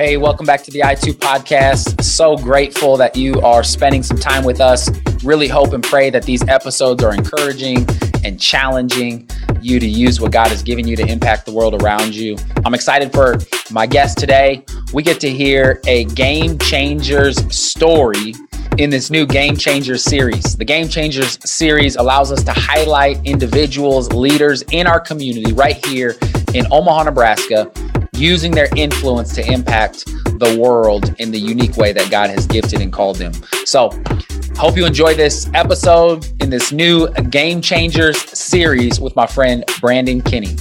Hey, welcome back to the I2 podcast. So grateful that you are spending some time with us. Really hope and pray that these episodes are encouraging and challenging you to use what God has given you to impact the world around you. I'm excited for my guest today. We get to hear a game changers story in this new Game Changers series. The Game Changers series allows us to highlight individuals, leaders in our community right here in Omaha, Nebraska using their influence to impact the world in the unique way that God has gifted and called them. So, hope you enjoy this episode in this new Game Changers series with my friend Brandon Kinnie.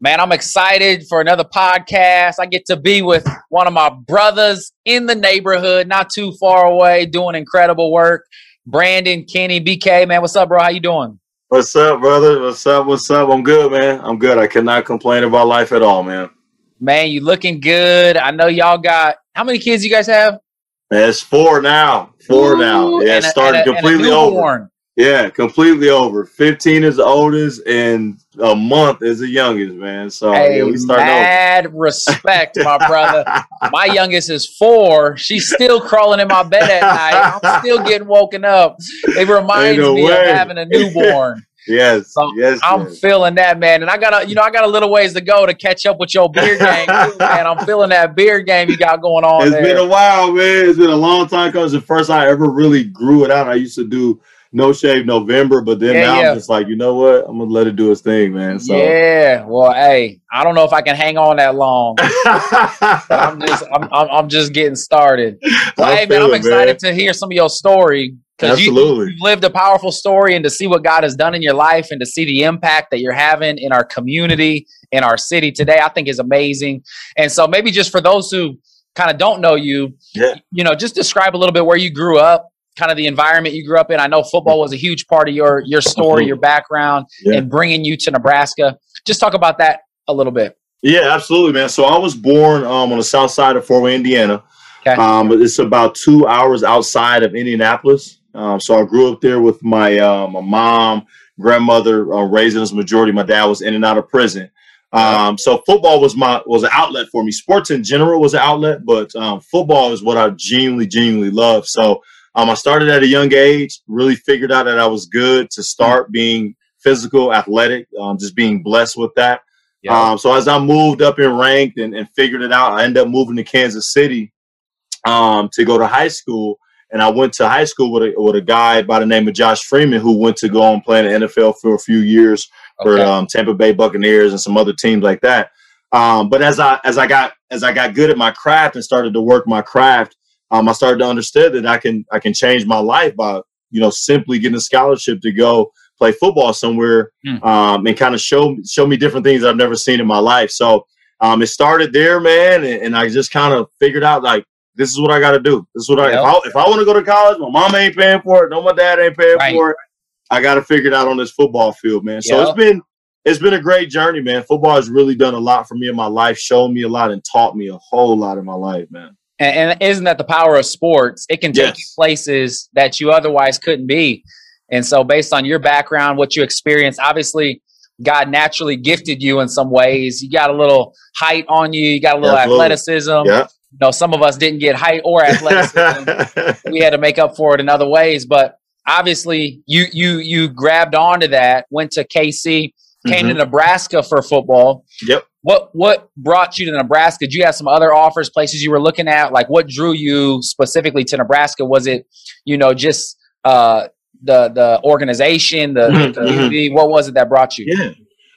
Man, I'm excited for another podcast. I get to be with one of my brothers in the neighborhood, not too far away, doing incredible work. Brandon Kinnie, BK, man, what's up, bro? How you doing? What's up, brother? What's up? What's up? I'm good, man. I'm good. I cannot complain about life at all, man. Man, you looking good. I know y'all got how many kids you guys have? Man, it's four now. Four Ooh, now. Yeah, it started completely over. Yeah, completely over. 15 is the oldest, and a month is the youngest, man. So hey, yeah, we start mad over. respect, my brother. my youngest is four. She's still crawling in my bed at night. I'm still getting woken up. It reminds no me way. of having a newborn. Yes, so yes, I'm yes. feeling that, man. And I got a, you know, I got a little ways to go to catch up with your beer game, too, man. I'm feeling that beer game you got going on. It's there. been a while, man. It's been a long time because the first I ever really grew it out. I used to do no shave November, but then yeah, now yeah. I'm just like, you know what? I'm gonna let it do its thing, man. So yeah, well, hey, I don't know if I can hang on that long. I'm just, I'm, I'm, I'm, just getting started. Well, hey, man, I'm excited man. to hear some of your story because you, you've lived a powerful story, and to see what God has done in your life, and to see the impact that you're having in our community, in our city today, I think is amazing. And so, maybe just for those who kind of don't know you, yeah. you know, just describe a little bit where you grew up kind of the environment you grew up in. I know football was a huge part of your your story, your background, yeah. and bringing you to Nebraska. Just talk about that a little bit. Yeah, absolutely, man. So I was born um, on the south side of Fort Wayne, Indiana. Okay. Um, it's about two hours outside of Indianapolis. Um, so I grew up there with my uh, my mom, grandmother, uh, raising us majority. My dad was in and out of prison. Um, so football was my was an outlet for me. Sports in general was an outlet, but um, football is what I genuinely, genuinely love. So um, I started at a young age, really figured out that I was good to start being physical, athletic, um, just being blessed with that. Yeah. Um, so as I moved up in ranked and, and, figured it out, I ended up moving to Kansas City um, to go to high school. And I went to high school with a, with a guy by the name of Josh Freeman who went to go and play in the NFL for a few years okay. for um, Tampa Bay Buccaneers and some other teams like that. Um, but as I as I got as I got good at my craft and started to work my craft, um, I started to understand that I can I can change my life by you know simply getting a scholarship to go play football somewhere mm. um, and kind of show show me different things I've never seen in my life. So um, it started there, man, and, and I just kind of figured out like this is what I got to do. This is what I yep. if I if I want to go to college, my mom ain't paying for it, no, my dad ain't paying right. for it. I got to figure it out on this football field, man. So yep. it's been it's been a great journey, man. Football has really done a lot for me in my life, shown me a lot, and taught me a whole lot in my life, man. And, and isn't that the power of sports? It can take yes. you places that you otherwise couldn't be. And so, based on your background, what you experienced, obviously, God naturally gifted you in some ways. You got a little height on you, you got a little Absolutely. athleticism. Yeah. You know, some of us didn't get height or athleticism. we had to make up for it in other ways. But obviously, you you you grabbed onto that, went to KC, came mm-hmm. to Nebraska for football. Yep. What what brought you to Nebraska? Did you have some other offers, places you were looking at? Like what drew you specifically to Nebraska? Was it, you know, just uh, the the organization, the, mm-hmm. the mm-hmm. what was it that brought you? Yeah.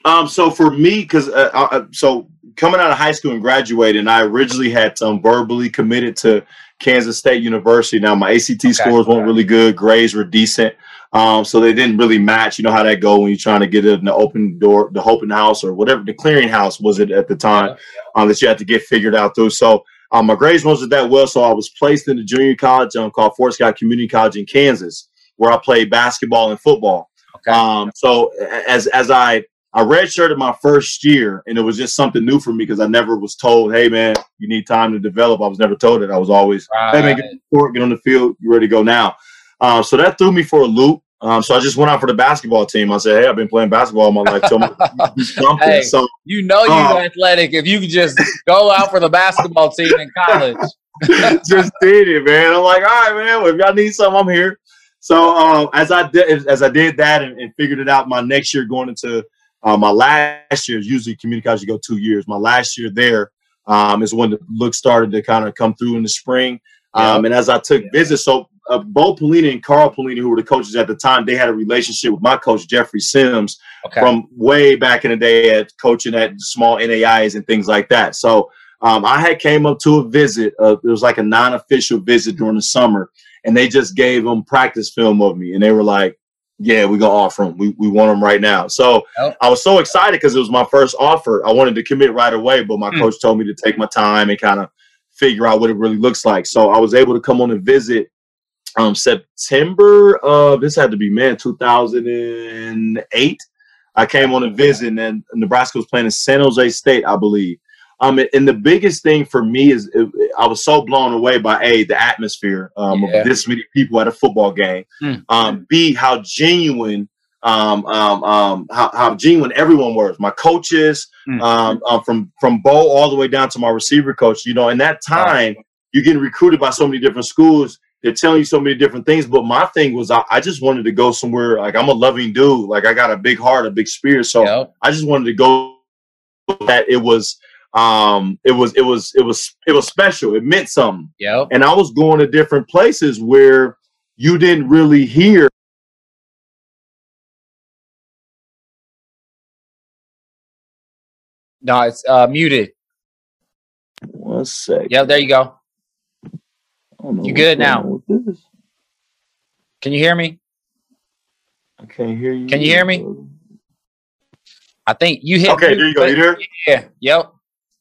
Um, so for me, because uh, uh, so coming out of high school and graduating, I originally had um, verbally committed to Kansas State University. Now my ACT okay. scores weren't really good, grades were decent. Um, so they didn't really match. You know how that go when you're trying to get in the open door, the open house or whatever the clearinghouse was it at the time um, that you had to get figured out through. So um, my grades wasn't that well, so I was placed in the junior college um, called Fort Scott Community College in Kansas, where I played basketball and football. Okay. Um, so as as I I redshirted my first year, and it was just something new for me because I never was told, "Hey, man, you need time to develop." I was never told it. I was always, right. "Hey, man, get, get on the field. You ready to go now?" Uh, so that threw me for a loop. Um, so I just went out for the basketball team. I said, "Hey, I've been playing basketball all my life. Something." hey, so you know you're uh, athletic if you could just go out for the basketball team in college. just did it, man. I'm like, all right, man. Well, if y'all need something, I'm here. So um, as I did as I did that and, and, figured it out, my next year going into uh, my last year is usually community college. You go two years. My last year there um, is when the look started to kind of come through in the spring. Um, and as I took yeah. visits, so uh, Bo Pelini and Carl Pelini, who were the coaches at the time, they had a relationship with my coach Jeffrey Sims okay. from way back in the day at coaching at small NAIs and things like that. So um, I had came up to a visit. Uh, it was like a non-official visit during the summer, and they just gave them practice film of me, and they were like, "Yeah, we gonna offer him. We we want him right now." So oh. I was so excited because it was my first offer. I wanted to commit right away, but my mm. coach told me to take my time and kind of figure out what it really looks like. So I was able to come on a visit um September of this had to be man 2008. I came on a visit and Nebraska was playing in San Jose State, I believe. Um, and the biggest thing for me is it, I was so blown away by a the atmosphere um, yeah. of this many people at a football game. Mm. Um, B how genuine um, um, um, how, how genuine everyone was. My coaches, mm. um, uh, from from Bo all the way down to my receiver coach. You know, in that time, you're getting recruited by so many different schools. They're telling you so many different things. But my thing was, I, I just wanted to go somewhere. Like I'm a loving dude. Like I got a big heart, a big spirit. So yep. I just wanted to go. That it was um it was it was it was it was special it meant something yeah and i was going to different places where you didn't really hear no it's uh muted one sec yeah there you go you good now can you hear me i can't hear you can you hear me i think you hit okay there you go you there yeah yep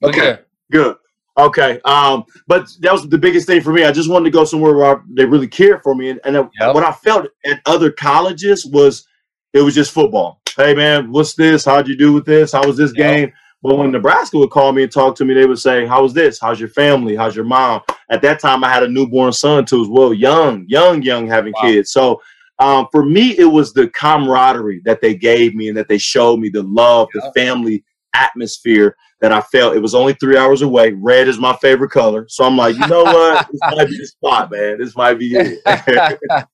Okay, good. Okay, um, but that was the biggest thing for me. I just wanted to go somewhere where I, they really cared for me, and, and yep. what I felt at other colleges was it was just football. Hey man, what's this? How'd you do with this? How was this yep. game? But when Nebraska would call me and talk to me, they would say, "How was this? How's your family? How's your mom?" At that time, I had a newborn son too, as well, young, young, young, having wow. kids. So um, for me, it was the camaraderie that they gave me and that they showed me, the love, yep. the family atmosphere that I felt. It was only three hours away. Red is my favorite color. So I'm like, you know what? this might be the spot, man. This might be it.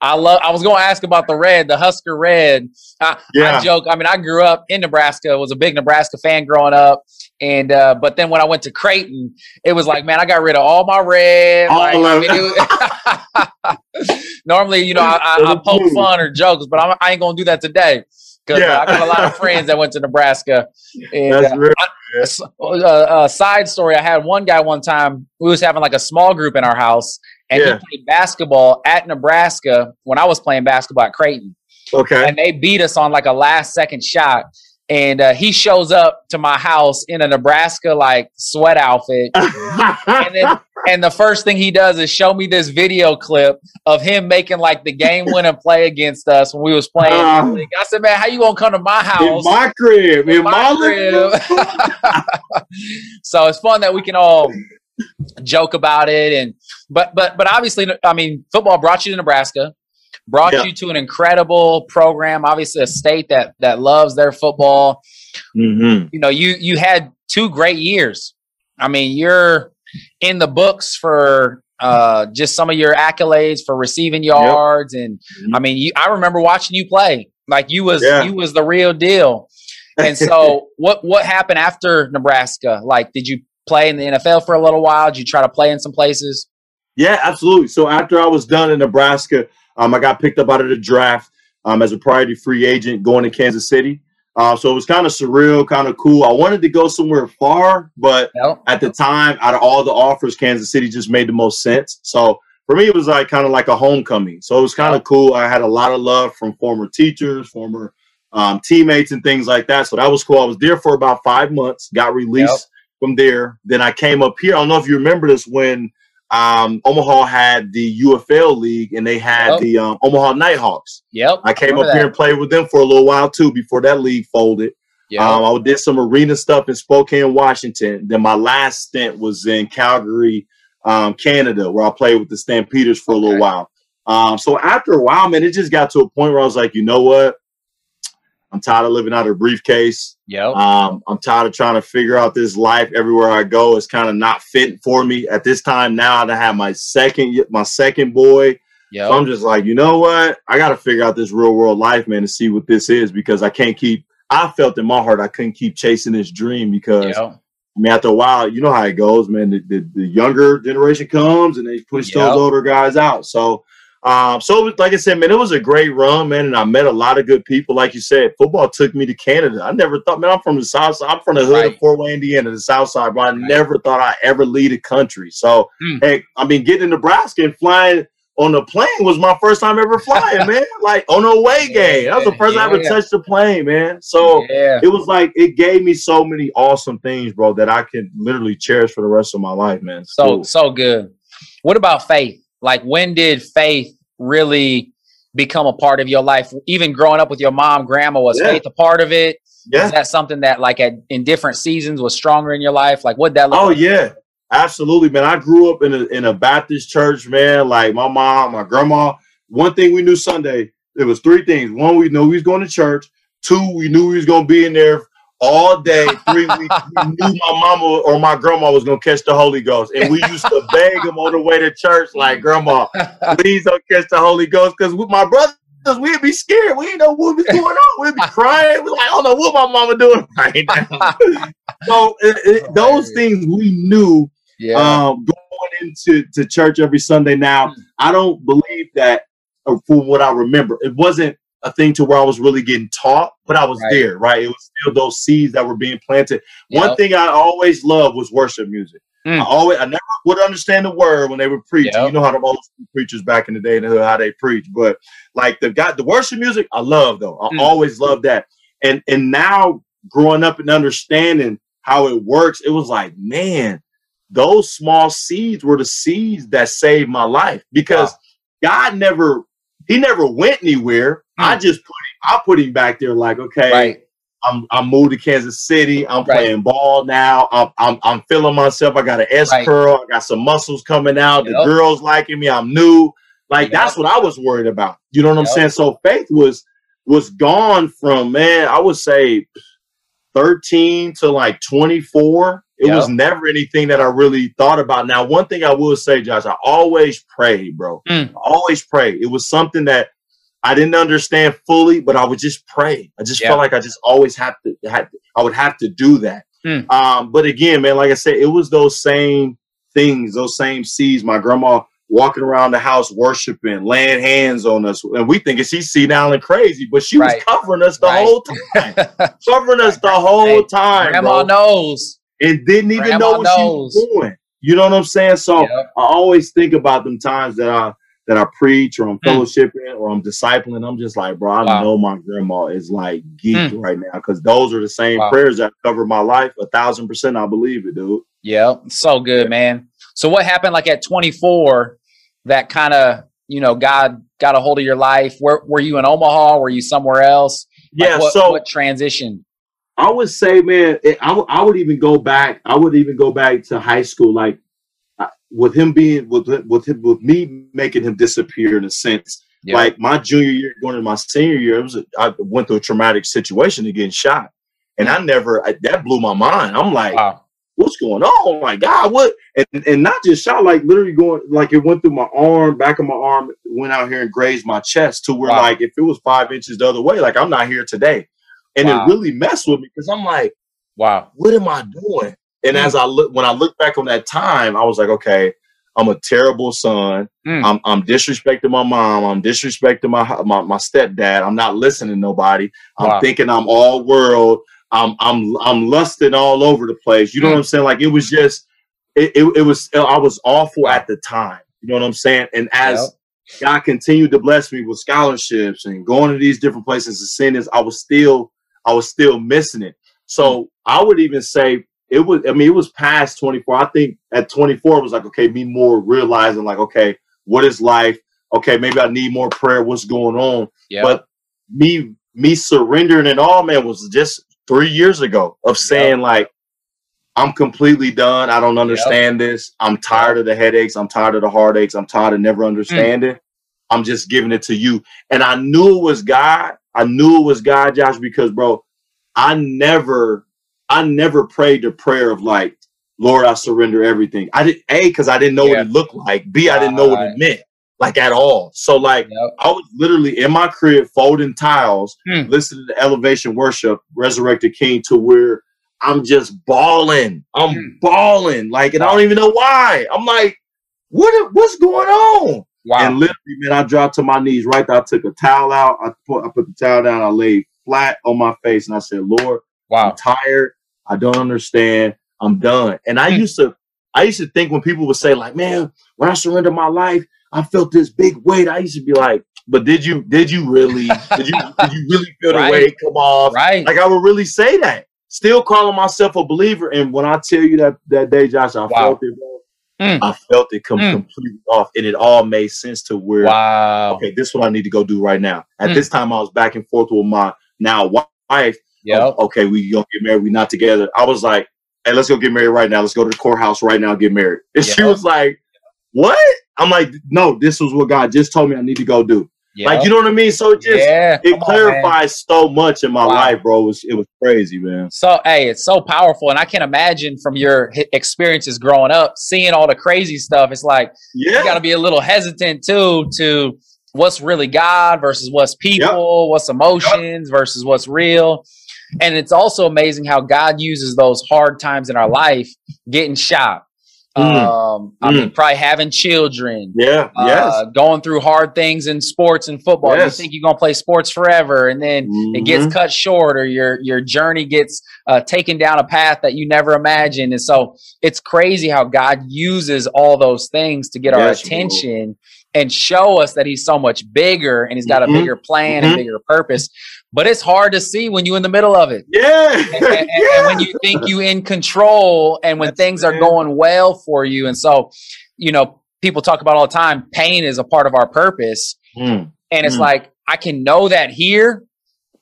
I love I was gonna ask about the red, the Husker red. I, yeah. I joke. I mean, I grew up in Nebraska, was a big Nebraska fan growing up. And uh, but then when I went to Creighton, it was like, man, I got rid of all my red. All like, I mean, was, normally, you know, I, I, I poke fun or jokes, but I'm, I ain't gonna do that today because yeah. I got a lot of friends that went to Nebraska. And, That's uh, real. I, uh, a side story: I had one guy one time. We was having like a small group in our house, and yeah. he played basketball at Nebraska when I was playing basketball at Creighton. Okay, and they beat us on like a last second shot. And uh, he shows up to my house in a Nebraska like sweat outfit, and then and the first thing he does is show me this video clip of him making like the game winning play against us when we was playing. Uh, I said, "Man, how you gonna come to my house? In my crib, in, in my, my crib." so it's fun that we can all joke about it, and but but but obviously, I mean, football brought you to Nebraska, brought yeah. you to an incredible program. Obviously, a state that that loves their football. Mm-hmm. You know, you you had two great years. I mean, you're in the books for uh, just some of your accolades for receiving yards, yep. and mm-hmm. I mean, you, I remember watching you play. Like you was yeah. you was the real deal. And so, what what happened after Nebraska? Like, did you play in the NFL for a little while? Did you try to play in some places? Yeah, absolutely. So after I was done in Nebraska, um, I got picked up out of the draft um, as a priority free agent going to Kansas City. Uh, so it was kind of surreal, kind of cool. I wanted to go somewhere far, but yep. at the time, out of all the offers, Kansas City just made the most sense. So for me, it was like kind of like a homecoming. So it was kind of cool. I had a lot of love from former teachers, former um, teammates, and things like that. So that was cool. I was there for about five months, got released yep. from there. Then I came up here. I don't know if you remember this when um, Omaha had the UFL league and they had yep. the um, Omaha Nighthawks. Yep. I came up that. here and played with them for a little while too before that league folded. Yep. Um, I did some arena stuff in Spokane, Washington. Then my last stint was in Calgary, um, Canada, where I played with the Stampeders for okay. a little while. Um, so after a while, man, it just got to a point where I was like, you know what? I'm tired of living out of a briefcase. Yeah. Um, I'm tired of trying to figure out this life everywhere I go. It's kind of not fitting for me at this time. Now I have my second, my second boy. Yeah. So I'm just like, you know what? I got to figure out this real world life, man, to see what this is because I can't keep. I felt in my heart I couldn't keep chasing this dream because Yeah. I mean, after a while, you know how it goes, man. The, the, the younger generation comes and they push Yep. those older guys out. So, um, so like I said, man, it was a great run, man, and I met a lot of good people. Like you said, football took me to Canada. I never thought, man, I'm from the South Side. I'm from the hood Right. of Fort Wayne, Indiana, the South Side, but I never thought I'd ever lead a country. So, Hmm. hey, I mean, getting to Nebraska and flying on the plane was my first time ever flying, man. Like on a away game. That was the first time I ever Yeah. touched the plane, man. So, yeah. it was like it gave me so many awesome things, bro, that I can literally cherish for the rest of my life, man. So Cool. so good. What about faith? Like when did faith really become a part of your life? Even growing up with your mom, grandma, was Yeah. faith a part of it? yeah. Is that something that like at in different seasons was stronger in your life? Like what that look Oh like? yeah, absolutely, man. I grew up in a in a Baptist church, man. Like my mom, my grandma. One thing we knew Sunday, it was three things. One, we knew we was going to church. Two, we knew we was going to be in there all day. Three, weeks. we knew my mama or my grandma was going to catch the Holy Ghost, and we used to beg them on the way to church, like, "Grandma, please don't catch the Holy Ghost," because with my brothers. We'd be scared. We didn't know what was going on. We'd be crying. We're like, I don't know what my mama doing right now. so it, it, those things we knew yeah. um, going into to church every Sunday. Now, Hmm. I don't believe that, uh, from what I remember, it wasn't a thing to where I was really getting taught, but I was Right. there, right? It was still those seeds that were being planted. One thing I always loved was worship music. Mm. I always, I never would understand the word when they were preaching. Yep. You know how the old preachers back in the day, and how they preach. But like the got the worship music, I love though. I Mm. always loved that. And and now growing up and understanding how it works, it was like, man, those small seeds were the seeds that saved my life because God never, He never went anywhere. I just put him, I put him back there, like, okay, right. I'm I'm moved to Kansas City. I'm Right. playing ball now. I'm, I'm I'm feeling myself. I got an S Right. curl. I got some muscles coming out. The girls liking me. I'm new. Like Yep. that's what I was worried about. You know what I'm saying? So faith was was gone from man. I would say 13 to like 24. It was never anything that I really thought about. Now, one thing I will say, Josh, I always prayed, bro. Mm. I always prayed. It was something that I didn't understand fully, but I would just pray. I just Yeah. felt like I just always have to, had, I would have to do that. Mm. Um, but again, man, like I said, it was those same things, those same seeds. My grandma walking around the house worshiping, laying hands on us, and we think she's senile and crazy, but she Right. was covering us the Right. whole time, covering us the whole Hey, time, Grandma bro, knows. and didn't even Grandma know what she was doing. You know what I'm saying? So Yep. I always think about them times that I that I preach or I'm Mm. fellowshipping or I'm discipling. I'm just like, bro, I Wow. know my grandma is like geeked Mm. right now because those are the same Wow. prayers that cover my life. A thousand percent, I believe it, dude. Yeah, so good, Yeah. man. So what happened like at 24 that kind of, you know, God got a hold of your life? Where were you in Omaha? Were you somewhere else? Like, Yeah. what, so what transition? I would say, man, it, I would- I would even go back. I would even go back to high school, like with him being with with him, with me making him disappear in a sense. Yeah. Like my junior year, going into my senior year, it was a, I went through a traumatic situation to getting shot, and I never I, that blew my mind. I'm like, wow. what's going on? Oh my God, what? And and not just shot, like literally going, like it went through my arm, back of my arm, went out here and grazed my chest to where Wow. like if it was five inches the other way, like I'm not here today. And Wow. it really messed with me because I'm like, Wow. what am I doing? And Mm. as I look, when I look back on that time, I was like, okay, I'm a terrible son. Mm. I'm, I'm disrespecting my mom. I'm disrespecting my, my my stepdad. I'm not listening to nobody. I'm Wow. thinking I'm all world. I'm I'm I'm lusting all over the place. You know Mm. what I'm saying? Like it was just it, it, it was I was awful at the time. You know what I'm saying? And as God continued to bless me with scholarships and going to these different places and seeing this, I was still I was still missing it. So I would even say it was. I mean, it was past 24. I think at 24 it was like okay, me more realizing like okay, what is life? Okay, maybe I need more prayer. What's going on? Yeah. But me me surrendering and all, man, was just three years ago of saying like. I'm completely done. I don't understand this. I'm tired of the headaches. I'm tired of the heartaches. I'm tired of never hmm. understanding. I'm just giving it to you. And I knew it was God. I knew it was God, Josh, because bro, I never, I never prayed the prayer of like, Lord, I surrender everything. I didn't A, because I didn't know yeah. what it looked like. B, I didn't know what it meant. Like at all. So like yep. I was literally in my crib folding tiles, hmm. listening to elevation worship, resurrected king to where I'm just bawling. I'm hmm. bawling. Like, and I don't even know why. I'm like, what what's going on? Wow. And literally, man, I dropped to my knees right there. I took a towel out. I put I put the towel down. I laid flat on my face and I said, Lord, wow. I'm tired. I don't understand. I'm done. And I mm. used to I used to think when people would say, like, man, when I surrendered my life, I felt this big weight. I used to be like, but did you did you really did you did you really feel right. the weight come off? Right. Like I would really say that. Still calling myself a believer. And when I tell you that that day, Josh, I wow. felt it. Mm. I felt it come mm. completely off, and it all made sense to where, wow, okay, this is what I need to go do right now. At mm. this time, I was back and forth with my now wife. Yeah. Oh, okay, we gonna get married. We not together. I was like, hey, let's go get married right now. Let's go to the courthouse right now. Get married. And yep. she was like, what? I'm like, no, this was what God just told me I need to go do. Yep. Like you know what I mean? So it just yeah. it Come clarifies on, so much in my wow. life, bro. It was it was crazy, man. So hey, it's so powerful, and I can imagine from your experiences growing up, seeing all the crazy stuff. It's like yeah. you got to be a little hesitant too to what's really God versus what's people, yep. what's emotions yep. versus what's real. And it's also amazing how God uses those hard times in our life, getting shot, Mm. Um, I mm. mean, probably having children. Yeah. Uh, yes. Going through hard things in sports and football. Yes. You think you're gonna play sports forever, and then mm-hmm. it gets mm-hmm. cut short, or your your journey gets uh, taken down a path that you never imagined. And so it's crazy how God uses all those things to get yes, our attention. And show us that he's so much bigger and he's got mm-hmm. a bigger plan mm-hmm. and bigger purpose but it's hard to see when you're in the middle of it. Yeah. And, and, yeah. and when you think you in control and when That's things are going well for you. And so, you know, people talk about all the time, pain is a part of our purpose. Mm. And it's mm. like, I can know that here,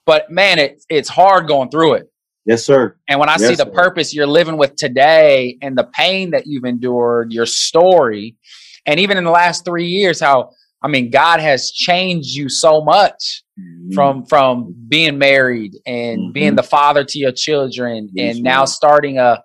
but man, it, it's hard going through it. Yes, sir. And when I yes, see the sir. purpose you're living with today and the pain that you've endured, your story, and even in the last three years, how I mean, God has changed you so much mm-hmm. from from being married and mm-hmm. being the father to your children, yes, and now starting a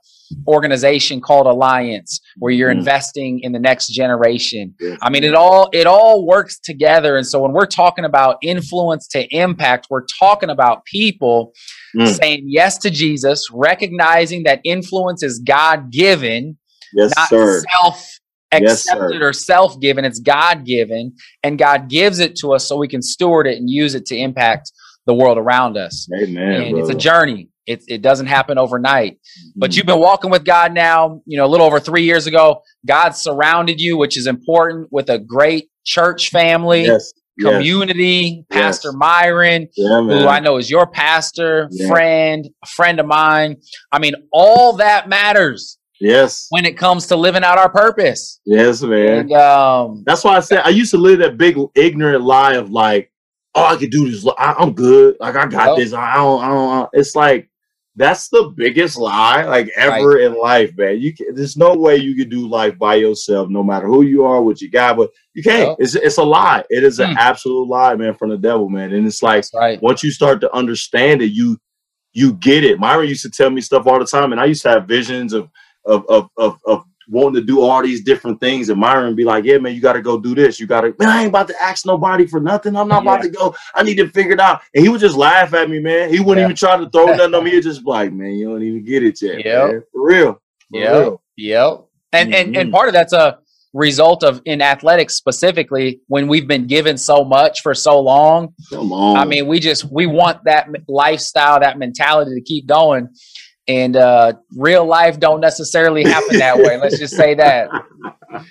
organization called Alliance, where you're mm-hmm. investing in the next generation. Yes, I mean, it all it all works together. And so when we're talking about influence to impact, we're talking about people mm. saying yes to Jesus, recognizing that influence is God given. Yes, not sir. self accepted yes, or self given, it's God given, and God gives it to us so we can steward it and use it to impact the world around us. Amen. And it's a journey. It, it doesn't happen overnight. Mm-hmm. But you've been walking with God now, you know, a little over three years ago. God surrounded you, which is important, with a great church family. Yes. Community, yes. Pastor Myron, yeah, who I know is your pastor, yeah. friend, a friend of mine. I mean, all that matters Yes. When it comes to living out our purpose. Yes, man. And, um, That's why I said I used to live that big ignorant lie of like, oh, I could do this. I, am good. Like I got this. I don't, I don't. It's like that's the biggest lie like ever right. in life, man. You can, there's no way you can do life by yourself, no matter who you are, what you got, but you can't. It's it's a lie. It is an mm. absolute lie, man, from the devil, man. And it's like right. once you start to understand it, you you get it. Myron used to tell me stuff all the time, and I used to have visions of of of of, of wanting to do all these different things. And Myron be like, yeah, man, you got to go do this. You got to, man, I ain't about to ask nobody for nothing. I'm not yeah. about to go. I need to figure it out. And he would just laugh at me, man. He wouldn't yeah. even try to throw nothing on me. He just like, man, you don't even get it yet. Yeah. For real. Yeah. Yep. And, mm-hmm. and, and part of that's a result of in athletics specifically when we've been given so much for so long. So long. I mean, we just, we want that lifestyle, that mentality to keep going and uh, real life don't necessarily happen that way. Let's just say that.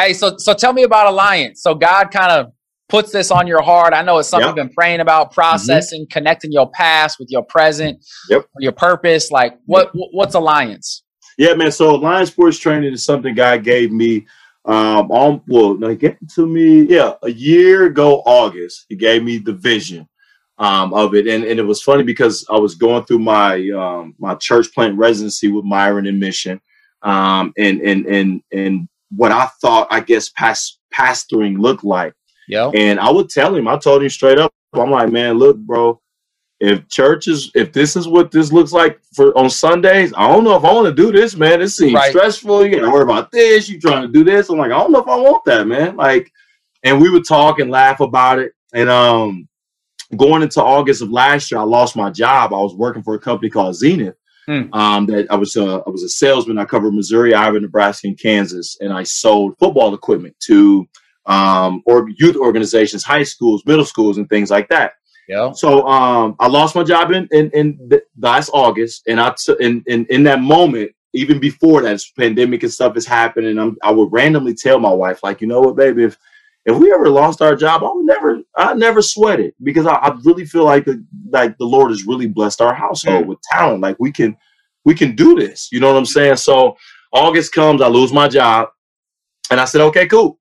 Hey, so so tell me about Alliance. So God kind of puts this on your heart. I know it's something yep. you've been praying about, processing, mm-hmm. connecting your past with your present, yep. your purpose. Like what yep. what's Alliance? Yeah, man. So Alliance Sports Training is something God gave me. Um, on well, no, he gave it to me. Yeah, a year ago, August. He gave me the vision um, of it. And, and it was funny because I was going through my um, my church plant residency with Myron and Mission, um, and and and and what I thought I guess past pastoring looked like. Yeah. And I would tell him, I told him straight up, I'm like, man, look, bro, if church is if this is what this looks like for on Sundays, I don't know if I want to do this, man. It seems right. stressful. You gotta worry about this, you trying to do this. I'm like, I don't know if I want that, man. Like, and we would talk and laugh about it. And um going into August of last year, I lost my job. I was working for a company called Xenith. Hmm. Um, that I was a, I was a salesman. I covered Missouri, Iowa, Nebraska, and Kansas, and I sold football equipment to um, or youth organizations, high schools, middle schools, and things like that. Yeah. So um, I lost my job in in, in the, last August, and I t- in, in in that moment, even before that pandemic and stuff is happening, I'm, I would randomly tell my wife, like, you know what, baby, if if we ever lost our job, I would never, I never sweat it because I, I really feel like the like the Lord has really blessed our household mm. with talent. Like we can, we can do this. You know what I'm saying? So August comes, I lose my job, and I said, okay, cool,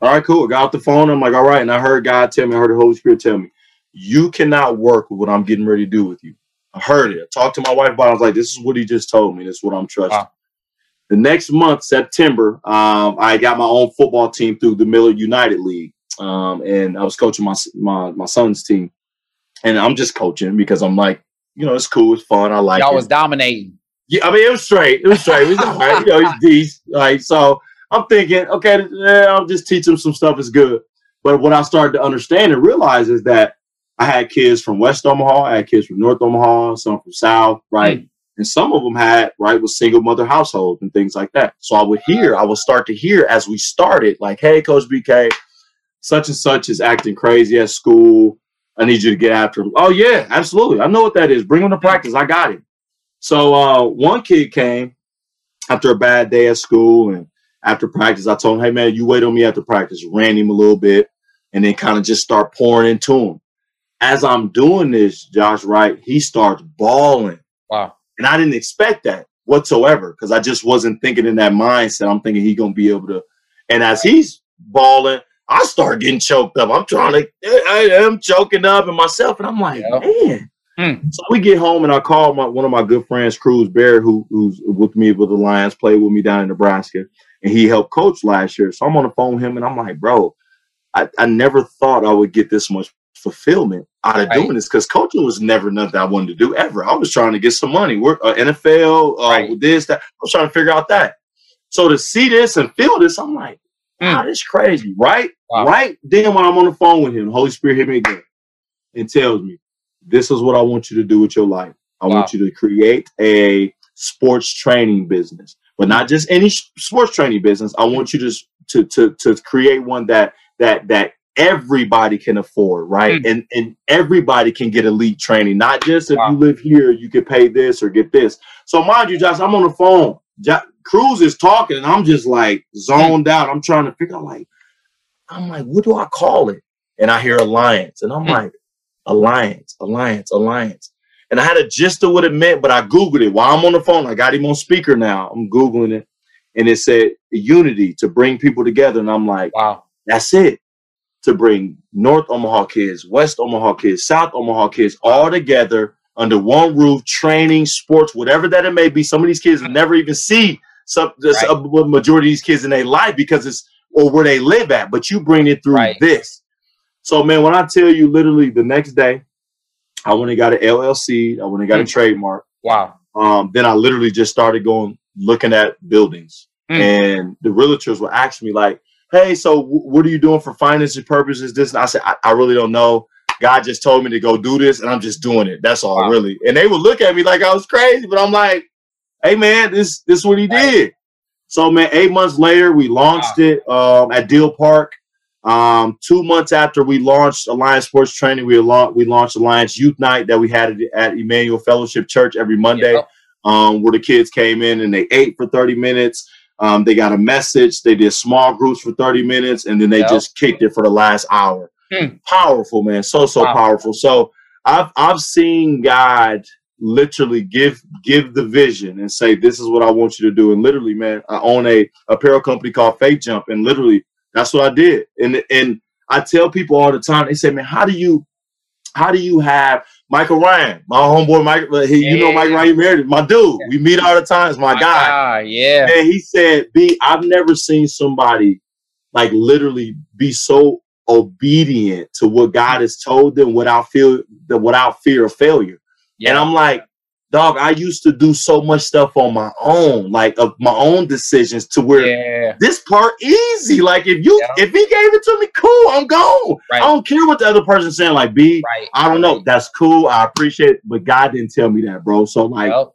all right, cool. I got off the phone. I'm like, all right, and I heard God tell me, I heard the Holy Spirit tell me, you cannot work with what I'm getting ready to do with you. I heard it. I talked to my wife about it. I was like, this is what he just told me. This is what I'm trusting. Wow. The next month, September, um, I got my own football team through the Miller United League. Um, and I was coaching my, my my son's team. And I'm just coaching because I'm like, you know, it's cool, it's fun. I like Y'all it. was dominating. Yeah, I mean, it was straight. It was straight. It was all right. You know, he's decent. Like, so I'm thinking, okay, yeah, I'll just teach him some stuff is good. But what I started to understand and realize is that I had kids from West Omaha, I had kids from North Omaha, some from South, right? Mm. And some of them had, right, was single mother households and things like that. So I would hear, I would start to hear as we started, like, hey, Coach BK, such and such is acting crazy at school. I need you to get after him. Oh, yeah, absolutely. I know what that is. Bring him to practice. I got him. So uh, one kid came after a bad day at school and after practice, I told him, hey, man, you wait on me after practice. Ran him a little bit and then kind of just start pouring into him as I'm doing this, Josh, right, he starts bawling. Wow. And I didn't expect that whatsoever because I just wasn't thinking in that mindset. I'm thinking he's gonna be able to. And as he's bawling, I start getting choked up. I'm trying to, I am choking up and myself, and I'm like, man. Hmm. So we get home and I call my one of my good friends, Cruz Bear, who who's with me with the Lions, played with me down in Nebraska, and he helped coach last year. So I'm on the phone with him and I'm like, bro, I, I never thought I would get this much fulfillment out of right. doing this because coaching was never nothing I wanted to do ever. I was trying to get some money, work uh, NFL, uh, right. this, that. I was trying to figure out that. So to see this and feel this, I'm like, wow, mm. this crazy, right? Wow. Right then, when I'm on the phone with him, the Holy Spirit hit me again and tells me, "This is what I want you to do with your life. I wow. want you to create a sports training business, but not just any sports training business. I want you to to to to create one that that that everybody can afford, right? Mm. And and everybody can get elite training, not just if wow. you live here, you can pay this or get this. So mind you, Josh, I'm on the phone. Cruz is talking, and I'm just like zoned mm. out. I'm trying to figure out like, I'm like, what do I call it? And I hear alliance, and I'm mm. like, alliance, alliance, alliance. And I had a gist of what it meant, but I googled it while I'm on the phone. I got him on speaker now. I'm googling it, and it said unity to bring people together. And I'm like, wow, that's it to bring North Omaha kids, West Omaha kids, South Omaha kids all together under one roof, training, sports, whatever that it may be. Some of these kids never even see some right. a majority of these kids in their life because it's or where they live at. But you bring it through right. this. So man, when I tell you, literally the next day, I went and got an LLC. I went and got mm. a trademark. Wow. Um, then I literally just started going looking at buildings, mm. and the realtors were asking me like, hey, so what are you doing for finances purposes? This, and I said, I, I, really don't know. God just told me to go do this, and I'm just doing it. That's all, wow. really. And they would look at me like I was crazy, but I'm like, hey, man, this this is what he did. So, man, eight months later, we launched wow. it um, at Deal Park. Um, two months after we launched Alliance Sports Training, we, la- we launched Alliance Youth Night that we had at, at Emmanuel Fellowship Church every Monday, um, where the kids came in and they ate for 30 minutes. Um, they got a message. They did small groups for 30 minutes and then they yep. just kicked it for the last hour. Hmm. Powerful, man. So, so wow. powerful. So I've, I've seen God literally give, give the vision and say, this is what I want you to do. And literally, man, I own a apparel company called Faith Jump. And literally that's what I did. And, and I tell people all the time, they say, man, how do you, how do you have Michael Ryan, my homeboy Mike, he, yeah. you know Mike Ryan, married my dude. We meet all the time. It's my, my guy. God, yeah. And he said, "B, I've never seen somebody like literally be so obedient to what God has told them without the without fear of failure. Yeah. And I'm like, dog, I used to do so much stuff on my own, like of my own decisions to where yeah. this part easy. Like if you yeah. if he gave it to me, cool, I'm gone. Right. I don't care what the other person's saying. Like, B, right. I don't know. That's cool. I appreciate it. But God didn't tell me that, bro. So like yep.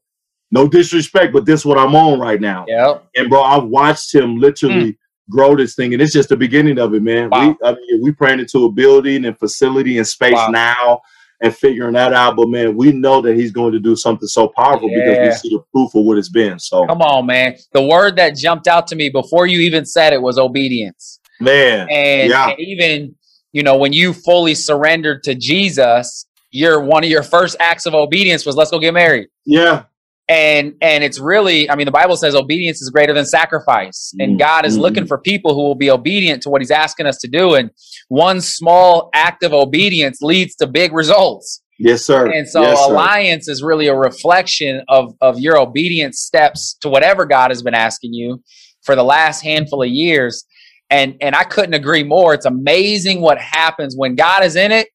no disrespect, but this is what I'm on right now. Yeah. And bro, I've watched him literally mm. grow this thing, and it's just the beginning of it, man. Wow. We I mean, we praying into a building and facility and space wow. now and figuring that out. But man, we know that he's going to do something so powerful yeah. because we see the proof of what it's been. So come on, man. The word that jumped out to me before you even said it was obedience. Man. And, yeah. and even, you know, when you fully surrendered to Jesus, your one of your first acts of obedience was let's go get married. Yeah and and it's really i mean the bible says obedience is greater than sacrifice. And god is mm-hmm. looking for people who will be obedient to what he's asking us to do. And one small act of obedience leads to big results. Yes sir. And so yes, alliance sir. is really a reflection of of your obedience steps to whatever god has been asking you for the last handful of years. And and i couldn't agree more. It's amazing what happens when god is in it.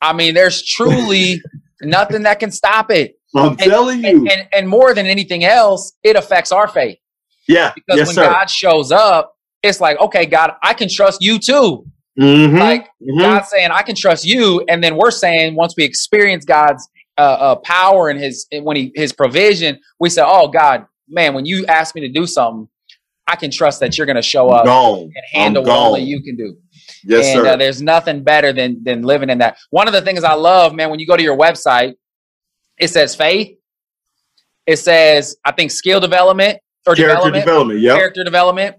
I mean there's truly nothing that can stop it I'm and, telling you. And, and, and, more than anything else, it affects our faith. Yeah. Because yes, when sir. God shows up, it's like, okay, God, I can trust you too. Mm-hmm. Like mm-hmm. God saying, I can trust you. And then we're saying, once we experience God's uh, uh, power and his, when he, his provision, we say, oh God, man, when you ask me to do something, I can trust that you're going to show up and handle what only you can do. Yes, and, sir. Uh, there's nothing better than than living in that. One of the things I love, man, when you go to your website, it says faith. It says, I think skill development or character development, development, yeah, character development,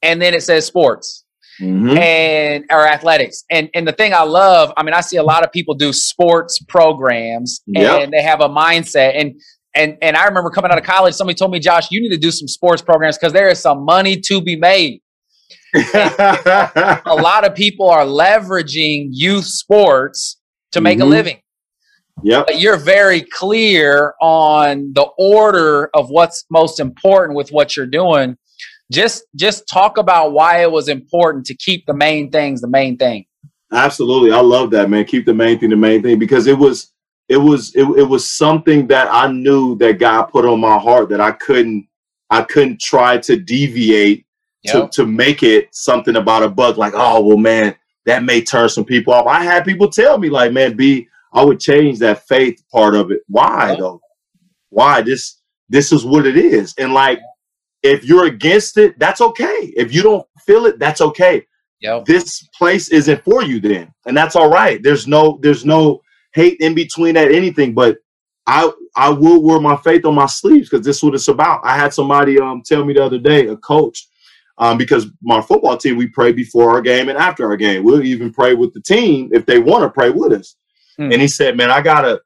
and then it says sports mm-hmm. and or athletics. And and the thing I love, I mean, I see a lot of people do sports programs yep. and they have a mindset and. And and I remember coming out of college, somebody told me, Josh, you need to do some sports programs because there is some money to be made. a lot of people are leveraging youth sports to make mm-hmm. a living. Yeah. You're very clear on the order of what's most important with what you're doing. Just just talk about why it was important to keep the main things the main thing. Absolutely. I love that, man. Keep the main thing the main thing because it was it was it, it was something that I knew that God put on my heart that I couldn't I couldn't try to deviate yep. to, to make it something about a bug like, oh well man, that may turn some people off. I had people tell me like, man, be I would change that faith part of it. Why though? Why this? This is what it is. And like, if you're against it, that's okay. If you don't feel it, that's okay. Yep. This place isn't for you then, and that's all right. There's no there's no hate in between that anything. But I I will wear my faith on my sleeves because this is what it's about. I had somebody um tell me the other day, a coach, um, because my football team we pray before our game and after our game. We'll even pray with the team if they want to pray with us. Mm. And he said, "Man, I gotta,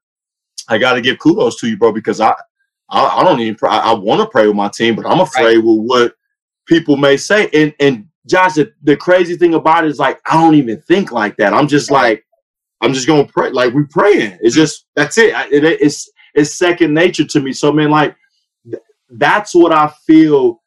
I gotta give kudos to you, bro, because I, I, I don't even, I, I want to pray with my team, but I'm afraid right. with what people may say." And and Josh, the, the, crazy thing about it is like I don't even think like that. I'm just like, I'm just gonna pray, like we praying. It's just that's it. it. It's it's second nature to me. So man, like that's what I feel.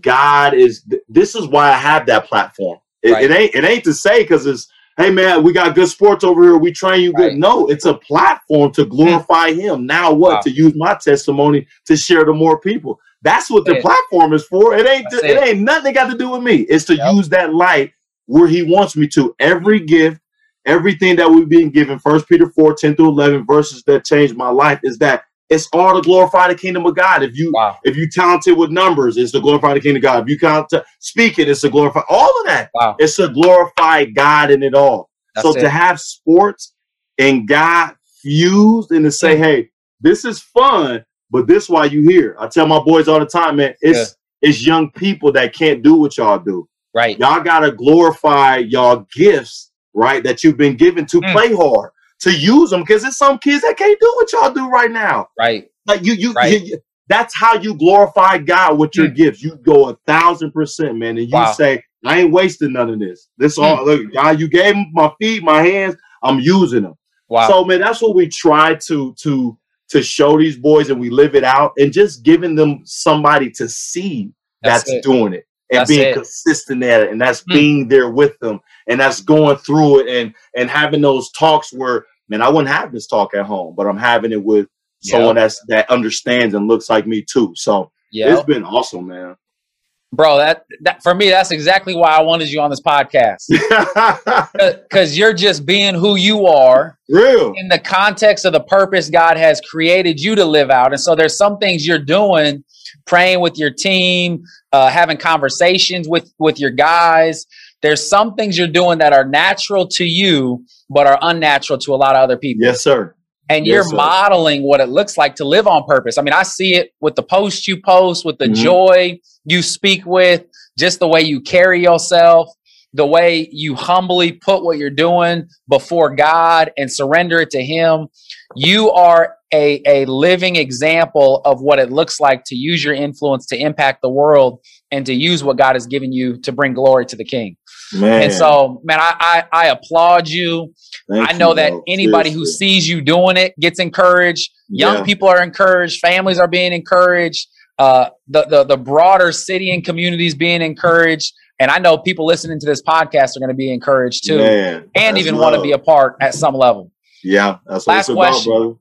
God is. This is why I have that platform. It, right. it ain't. It ain't to say because it's hey man, we got good sports over here. We train you good. Right. No, it's a platform to glorify him. Now what? Wow. To use my testimony to share to more people. That's what the yeah. platform is for. It ain't it. it. ain't nothing got to do with me. It's to yep. use that light where he wants me to. Every gift, everything that we've been given, first Peter 4, 10 through 11 verses that changed my life is that it's all to glorify the kingdom of God. If you wow. if you talented with numbers, it's to glorify the kingdom of God. If you count to speaking, it's to glorify all of that. Wow. It's to glorify God in it all. That's so it. to have sports and God fused and to say, mm. hey, this is fun, but this why you here. I tell my boys all the time, man, it's yeah. it's young people that can't do what y'all do. Right. Y'all gotta glorify y'all gifts, right? That you've been given to mm. play hard to use them because there's some kids that can't do what y'all do right now. Right. Like you, you, right. you that's how you glorify God with your mm. gifts. You go a thousand percent, man, and you wow. say, I ain't wasting none of this. This mm. all look, God, you gave my feet, my hands, I'm using them. Wow. So man, that's what we try to to to show these boys and we live it out and just giving them somebody to see that's, that's doing it. And that's being it. consistent at it and that's mm. being there with them and that's going through it and and having those talks where man i wouldn't have this talk at home but i'm having it with yep. someone that's that understands and looks like me too so yeah it's been awesome man bro that, that for me that's exactly why i wanted you on this podcast. Because you're just being who you are real. in the context of the purpose god has created you to live out. And so there's some things you're doing praying with your team uh, having conversations with with your guys. There's some things you're doing that are natural to you but are unnatural to a lot of other people. Yes sir and yes, you're sir. modeling what it looks like to live on purpose. I mean, I see it with the posts you post, with the mm-hmm. joy you speak with, just the way you carry yourself, the way you humbly put what you're doing before God and surrender it to Him. You are a, a living example of what it looks like to use your influence to impact the world and to use what God has given you to bring glory to the King. Man. And so, man, I, I, I applaud you. Thank I know you, that bro. anybody Seriously. who sees you doing it gets encouraged. Young yeah. people are encouraged. Families are being encouraged. Uh, the, the the broader city and communities being encouraged. And I know people listening to this podcast are going to be encouraged too, Man, and even want to be a part at some level. Yeah, that's what Last question. About, brother.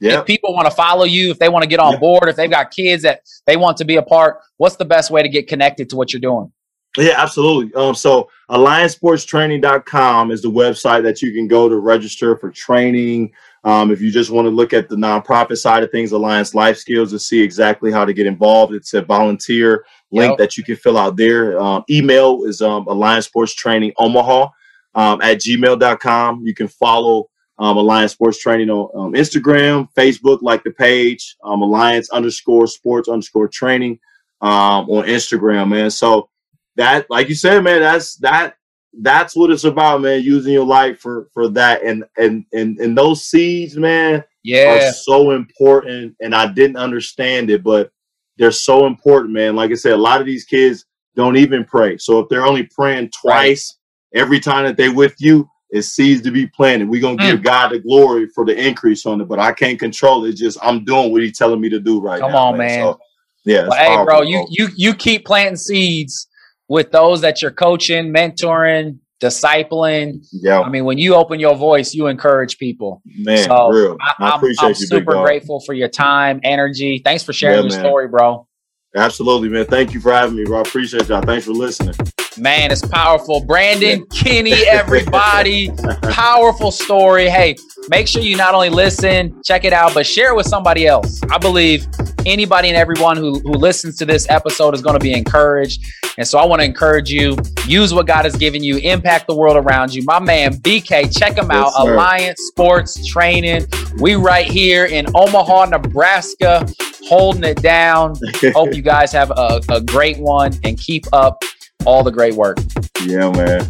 Yeah. If people want to follow you, if they want to get on yeah. board, if they've got kids that they want to be a part, what's the best way to get connected to what you're doing? Yeah, absolutely. Um, so alliancesportstraining.com is the website that you can go to register for training. Um, if you just want to look at the nonprofit side of things, Alliance Life Skills to see exactly how to get involved. It's a volunteer link yep. that you can fill out there. Um, email is um, Alliance Sports Training Omaha um, at gmail.com. You can follow um, Alliance Sports Training on um, Instagram, Facebook, like the page, um, Alliance underscore sports underscore training um, on Instagram, man. So that, like you said, man, that's that that's what it's about, man. Using your life for for that, and and and and those seeds, man, yeah, are so important. And I didn't understand it, but they're so important, man. Like I said, a lot of these kids don't even pray. So if they're only praying twice right. every time that they with you, it seeds to be planted. We're gonna mm. give God the glory for the increase on it, but I can't control it. It's just I'm doing what He's telling me to do right Come now. Come on, man. man. So, yeah. Well, hey, bro, you you you keep planting seeds with those that you're coaching, mentoring, discipling. Yeah. I mean, when you open your voice, you encourage people. Man, so real. I, I appreciate I'm, I'm super grateful for your time, energy. Thanks for sharing yeah, your man. story, bro. Absolutely, man. Thank you for having me, bro. I appreciate y'all. Thanks for listening. Man, it's powerful. Brandon, Kinnie, everybody. powerful story. Hey, make sure you not only listen, check it out, but share it with somebody else. I believe anybody and everyone who, who listens to this episode is going to be encouraged. And so I want to encourage you, use what God has given you, impact the world around you. My man, BK, check him out. Yes, Alliance Sports Training. We right here in Omaha, Nebraska, holding it down. Hope you guys have a, a great one and keep up all the great work. Yeah, man.